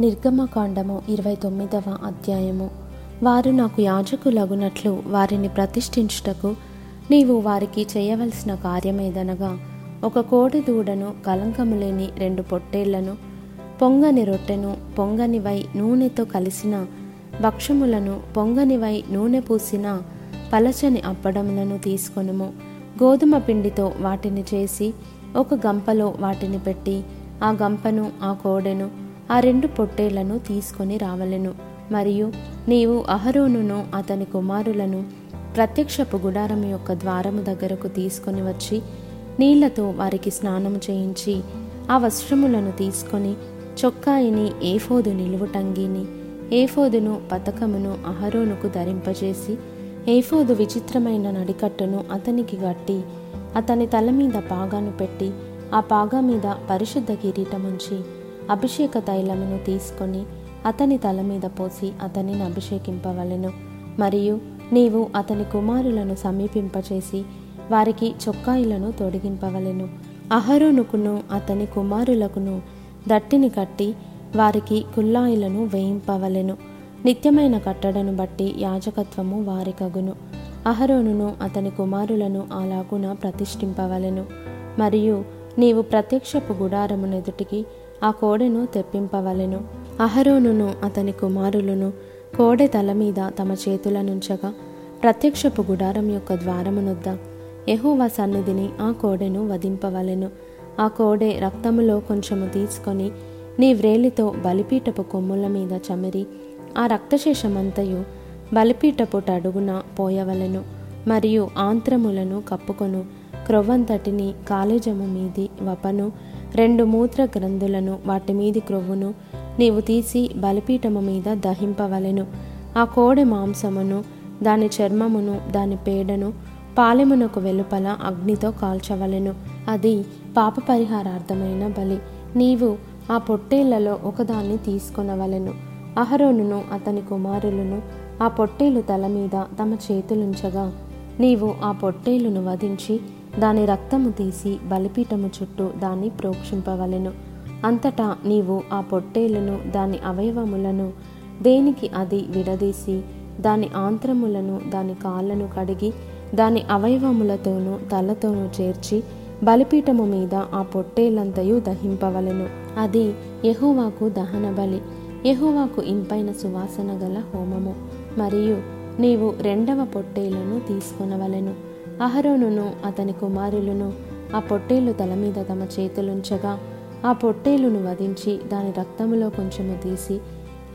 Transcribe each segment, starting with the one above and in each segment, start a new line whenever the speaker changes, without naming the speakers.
నిర్గమకాండము ఇరవై తొమ్మిదవ అధ్యాయము. వారు నాకు యాజకులగునట్లు వారిని ప్రతిష్ఠించుటకు నీవు వారికి చేయవలసిన కార్యమేదనగా ఒక కోడి దూడను కలంకము లేని రెండు పొట్టేళ్ళను పొంగని రొట్టెను పొంగనివై నూనెతో కలిసిన భక్షములను పొంగనివై నూనె పూసిన పలచని అప్పడములను తీసుకొనుము. గోధుమ పిండితో వాటిని చేసి ఒక గంపలో వాటిని పెట్టి ఆ గంపను ఆ కోడెను ఆ రెండు పొట్టేళ్ళను తీసుకొని రావలెను. మరియు నీవు అహరోనును అతని కుమారులను ప్రత్యక్షపు గుడారం యొక్క ద్వారము దగ్గరకు తీసుకొని వచ్చి నీళ్ళతో వారికి స్నానము చేయించి ఆ వస్త్రములను తీసుకొని చొక్కాయిని ఏఫోదు నిలువుటంగిని ఏఫోదును పతకమును అహరోనుకు ధరింపజేసి ఏఫోదు విచిత్రమైన నడికట్టును అతనికి గట్టి అతని తల మీద పాగాను పెట్టి ఆ పాగా మీద పరిశుద్ధ కిరీటముంచి అభిషేక తైలమును తీసుకొని అతని తల మీద పోసి అతనిని అభిషేకింపవలెను. మరియు నీవు అతని కుమారులను సమీపింపచేసి వారికి చొక్కాయిలను తొడిగింపవలెను. అహరోనుకును అతని కుమారులకును దట్టిని కట్టి వారికి కుల్లాయిలను వేయింపవలెను. నిత్యమైన కట్టడను బట్టి యాజకత్వము వారికగును. అహరోనును అతని కుమారులను అలాగున ప్రతిష్ఠింపవలెను. మరియు నీవు ప్రత్యక్షపు గుడారమునెదుటికి ఆ కోడెను తెప్పింపవలెను. అహరోనును అతని కుమారులను కోడె తల మీద తమ చేతులనుంచగా ప్రత్యక్షపు గుడారం యొక్క ద్వారమునొద్ద యెహోవా సన్నిధిని ఆ కోడెను వధింపవలెను. ఆ కోడె రక్తములో కొంచెము తీసుకొని నీ వ్రేలితో బలిపీటపు కొమ్ముల మీద చమిరి ఆ రక్తశేషమంతయు బలిపీటపు టడుగున పోయవలెను. మరియు ఆంత్రములను కప్పుకొను. క్రొవ్వంతటిని కాలేజము మీది వపను. రెండు మూత్ర గ్రంథులను వాటి మీది క్రొవ్వును నీవు తీసి బలిపీఠము మీద దహింపవలెను. ఆ కోడె మాంసమును దాని చర్మమును దాని పేడను పాలెమునకు వెలుపల అగ్నితో కాల్చవలెను. అది పాప పరిహారార్థమైన బలి. నీవు ఆ పొట్టేళ్ళలో ఒకదాన్ని తీసుకొనవలెను. అహరోనును అతని కుమారులను ఆ పొట్టేలు తల మీద తమ చేతులుంచగా నీవు ఆ పొట్టేలును వధించి దాని రక్తము తీసి బలిపీఠము చుట్టూ దాన్ని ప్రోక్షింపవలెను. అంతటా నీవు ఆ పొట్టేలను దాని అవయవములను దేనికి అది విడదీసి దాని ఆంత్రములను దాని కాళ్ళను కడిగి దాని అవయవములతోనూ తలతోనూ చేర్చి బలిపీఠము మీద ఆ పొట్టేలంతయు దహింపవలెను. అది యహువాకు దహన బలి యెహోవాకు ఇంపైన సువాసన గల హోమము. మరియు నీవు రెండవ పొట్టేలను తీసుకొనవలెను. అహరోనును అతని కుమారులను ఆ పొట్టేలు తల మీద తమ చేతులుంచగా ఆ పొట్టేలును వధించి దాని రక్తములో కొంచెము తీసి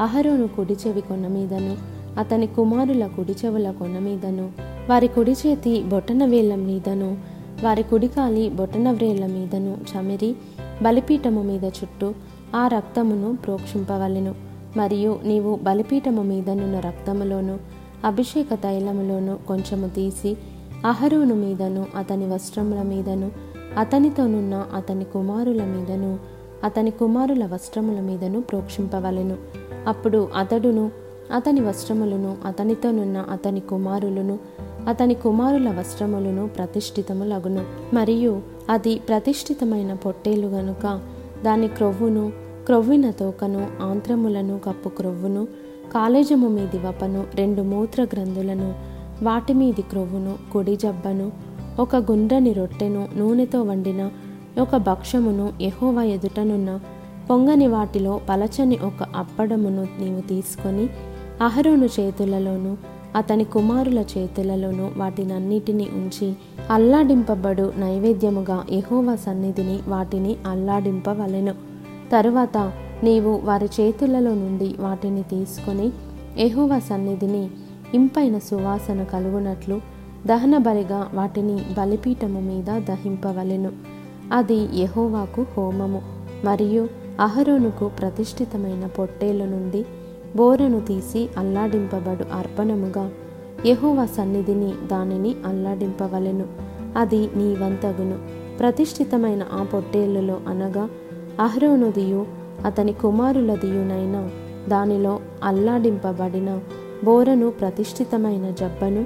అహరోను కుడి చెవి కొన మీదను అతని కుమారుల కుడి చెవుల కొన మీదను వారి కుడి చేతి బొటన వేళ్ళ మీదను వారి కుడికాలి బొటన వ్రేళ్ళ మీదను చమిరి బలిపీఠము మీద చుట్టూ ఆ రక్తమును ప్రోక్షింపవలెను. మరియు నీవు బలిపీఠము మీదనున్న రక్తములోను అభిషేక తైలములోను కొంచెము తీసి అహరోను మీదను అతని వస్త్రముల మీదను అతనితోనున్న అతని కుమారుల మీదను అతని కుమారుల వస్త్రముల మీదను ప్రోక్షింపవలెను. అప్పుడు అతడును అతని వస్త్రములను అతనితోనున్న అతని కుమారులను అతని కుమారుల వస్త్రములను ప్రతిష్ఠితములగును. మరియు అది ప్రతిష్ఠితమైన పొట్టేలు గనుక దాని క్రొవ్వును క్రొవ్విన తోకను ఆంత్రములను కప్పు క్రొవ్వును కాలేజము మీది వపను రెండు మూత్ర గ్రంథులను వాటి మీది క్రొవ్వును కుడి జబ్బను ఒక గుండ్రని రొట్టెను నూనెతో వండిన ఒక భక్షమును ఎహోవ ఎదుటనున్న పొంగని వాటిలో పలచని ఒక అప్పడమును నీవు తీసుకొని అహరోను చేతులలోనూ అతని కుమారుల చేతులలోనూ వాటినన్నిటినీ ఉంచి అల్లాడింపబడు నైవేద్యముగా ఎహోవ సన్నిధిని వాటిని అల్లాడింపవలెను. తరువాత నీవు వారి చేతులలో నుండి వాటిని తీసుకొని ఎహోవ సన్నిధిని ఇంపైన సువాసన కలుగునట్లు దహన బలిగా వాటిని బలిపీఠము మీద దహింపవలెను. అది యహోవాకు హోమము. మరియు అహరోనుకు ప్రతిష్ఠితమైన పొట్టేలు నుండి బోరను తీసి అల్లాడింపబడు అర్పణముగా యహోవ సన్నిధిని దానిని అల్లాడింపవలెను. అది నీ వంతగును. ప్రతిష్ఠితమైన ఆ పొట్టేళ్ళలో అనగా అహరోనుదియు అతని కుమారులదియునైనా దానిలో అల్లాడింపబడిన బోరను ప్రతిష్ఠితమైన జబ్బను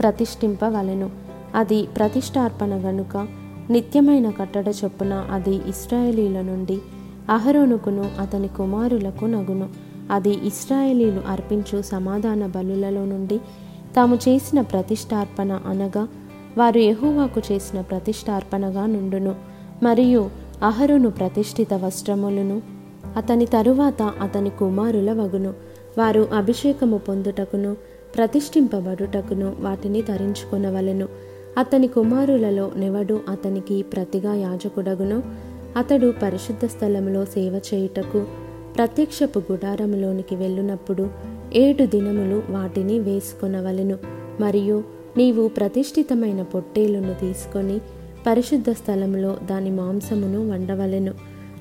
ప్రతిష్ఠింపవలెను. అది ప్రతిష్టార్పణ గనుక నిత్యమైన కట్టడ చొప్పున అది ఇస్రాయేలీల నుండి అహరోనుకును అతని కుమారులకు నగును. అది ఇస్రాయేలీలు అర్పించు సమాధాన బలులలో నుండి తాము చేసిన ప్రతిష్టార్పణ అనగా వారు యెహోవాకు చేసిన ప్రతిష్టార్పణగా నుండును. మరియు అహరోను ప్రతిష్ఠిత వస్త్రములను అతని తరువాత అతని కుమారుల వగును. వారు అభిషేకము పొందుటకును ప్రతిష్ఠింపబడుటకును వాటిని ధరించుకొనవలెను. అతని కుమారులలో నెవడు అతనికి ప్రతిగా యాజకుడగును. అతడు పరిశుద్ధ స్థలములో సేవ చేయుటకు ప్రత్యక్షపు గుడారములోనికి వెళ్ళునప్పుడు ఏడు దినములు వాటిని వేసుకొనవలెను. మరియు నీవు ప్రతిష్ఠితమైన పొట్టేలును తీసుకొని పరిశుద్ధ స్థలములో దాని మాంసమును వండవలెను.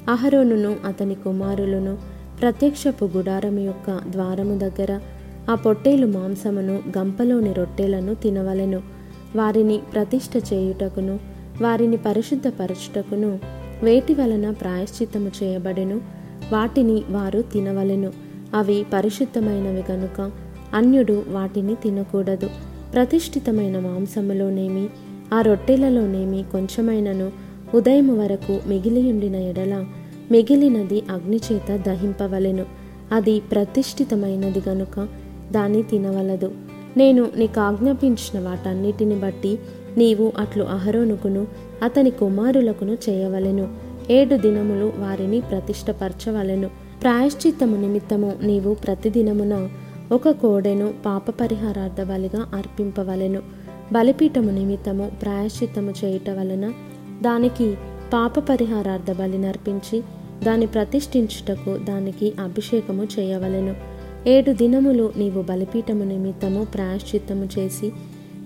అహరోనును అతని కుమారులను ప్రత్యక్షపు గుడారము యొక్క ద్వారము దగ్గర ఆ పొట్టేలు మాంసమును గంపలోని రొట్టెలను తినవలెను. వారిని ప్రతిష్ట చేయుటకును వారిని పరిశుద్ధపరచుటకును వేటి వలన ప్రాయశ్చిత్తము చేయబడెను వాటిని వారు తినవలెను. అవి పరిశుద్ధమైనవి గనుక అన్యుడు వాటిని తినకూడదు. ప్రతిష్ఠితమైన మాంసములోనేమి ఆ రొట్టెలలోనేమి కొంచెమైనను ఉదయం వరకు మిగిలియుండిన ఎడల మిగిలినది అగ్నిచేత దహింపవలెను. అది ప్రతిష్ఠితమైనది గనుక దాన్ని తినవలదు. నేను నీకు ఆజ్ఞాపించిన వాటన్నిటిని బట్టి నీవు అట్లు అహరోనుకును అతని కుమారులకును చేయవలెను. ఏడు దినములు వారిని ప్రతిష్టపరచవలెను ప్రాయశ్చిత్తము నిమిత్తము నీవు ప్రతిదినమున ఒక కోడెను పాప పరిహారార్థ బలిగా అర్పింపవలెను. బలిపీఠము నిమిత్తము ప్రాయశ్చిత్తము చేయుట వలన దానికి పాప పరిహారార్థ బలి నర్పించి దాన్ని ప్రతిష్ఠించుటకు దానికి అభిషేకము చేయవలెను. ఏడు దినములు నీవు బలిపీఠము నిమిత్తము ప్రాయశ్చిత్తము చేసి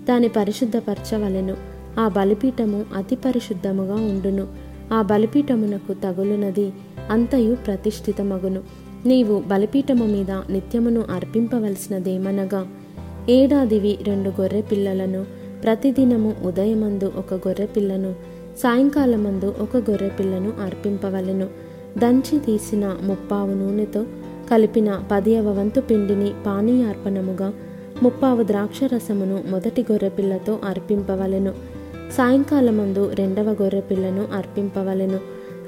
దాన్ని పరిశుద్ధపరచవలెను. ఆ బలిపీఠము అతి పరిశుద్ధముగా ఉండును. ఆ బలిపీఠమునకు తగులునది అంతయు ప్రతిష్ఠితమగును. నీవు బలిపీఠము మీద నిత్యమును అర్పింపవలసినదేమనగా ఏడాదివి రెండు గొర్రె పిల్లలను ప్రతిదినము ఉదయమందు ఒక గొర్రె పిల్లను సాయంకాలమందు ఒక గొర్రె పిల్లను అర్పింపవలెను. దంచి తీసిన ముప్పావు నూనెతో కలిపిన పదియవ వంతు పిండిని పానీయార్పణముగా ముప్పావు ద్రాక్షరసమును మొదటి గొర్రెపిల్లతో అర్పింపవలెను. సాయంకాలమందు రెండవ గొర్రెపిల్లను అర్పింపవలెను.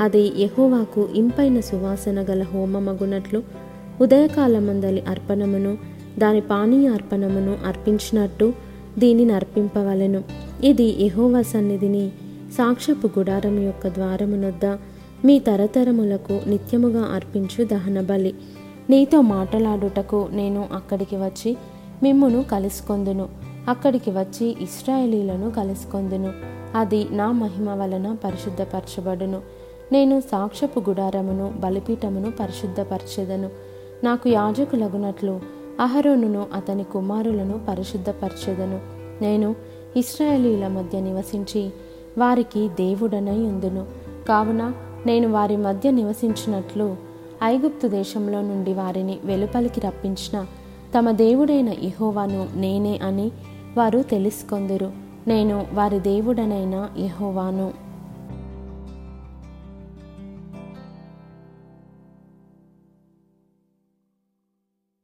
అది యహోవాకు ఇంపైన సువాసన గల హోమమగునట్లు ఉదయకాలమందలి అర్పణమును దాని పానీయ అర్పణమును అర్పించినట్టు దీనిని అర్పింపవలెను ఇది యహోవా సన్నిధిని సాక్షపు గుడారం యొక్క ద్వారమునొద్ద మీ తరతరములకు నిత్యముగా అర్పించు దహనబలి నీతో మాటలాడుటకు నేను అక్కడికి వచ్చి మిమ్మును కలుసుకొందును. అక్కడికి వచ్చి ఇస్రాయేలీలను కలుసుకొందును. అది నా మహిమ వలన పరిశుద్ధపరచబడును. నేను సాక్షపు గుడారమును బలిపీఠమును పరిశుద్ధపరచెదను. నాకు యాజకులగునట్లు అహరోనును అతని కుమారులను పరిశుద్ధపరచెదను. నేను ఇస్రాయేలీల మధ్య నివసించి వారికి దేవుడనై ఉందును కావున నేను వారి మధ్య నివసించినట్లు ఐగుప్తు దేశంలో నుండి వారిని వెలుపలికి రప్పించిన తమ దేవుడైన ఇహోవాను నేనే అని వారు తెలుసుకొందురు. నేను వారి దేవుడనైన ఇహోవాను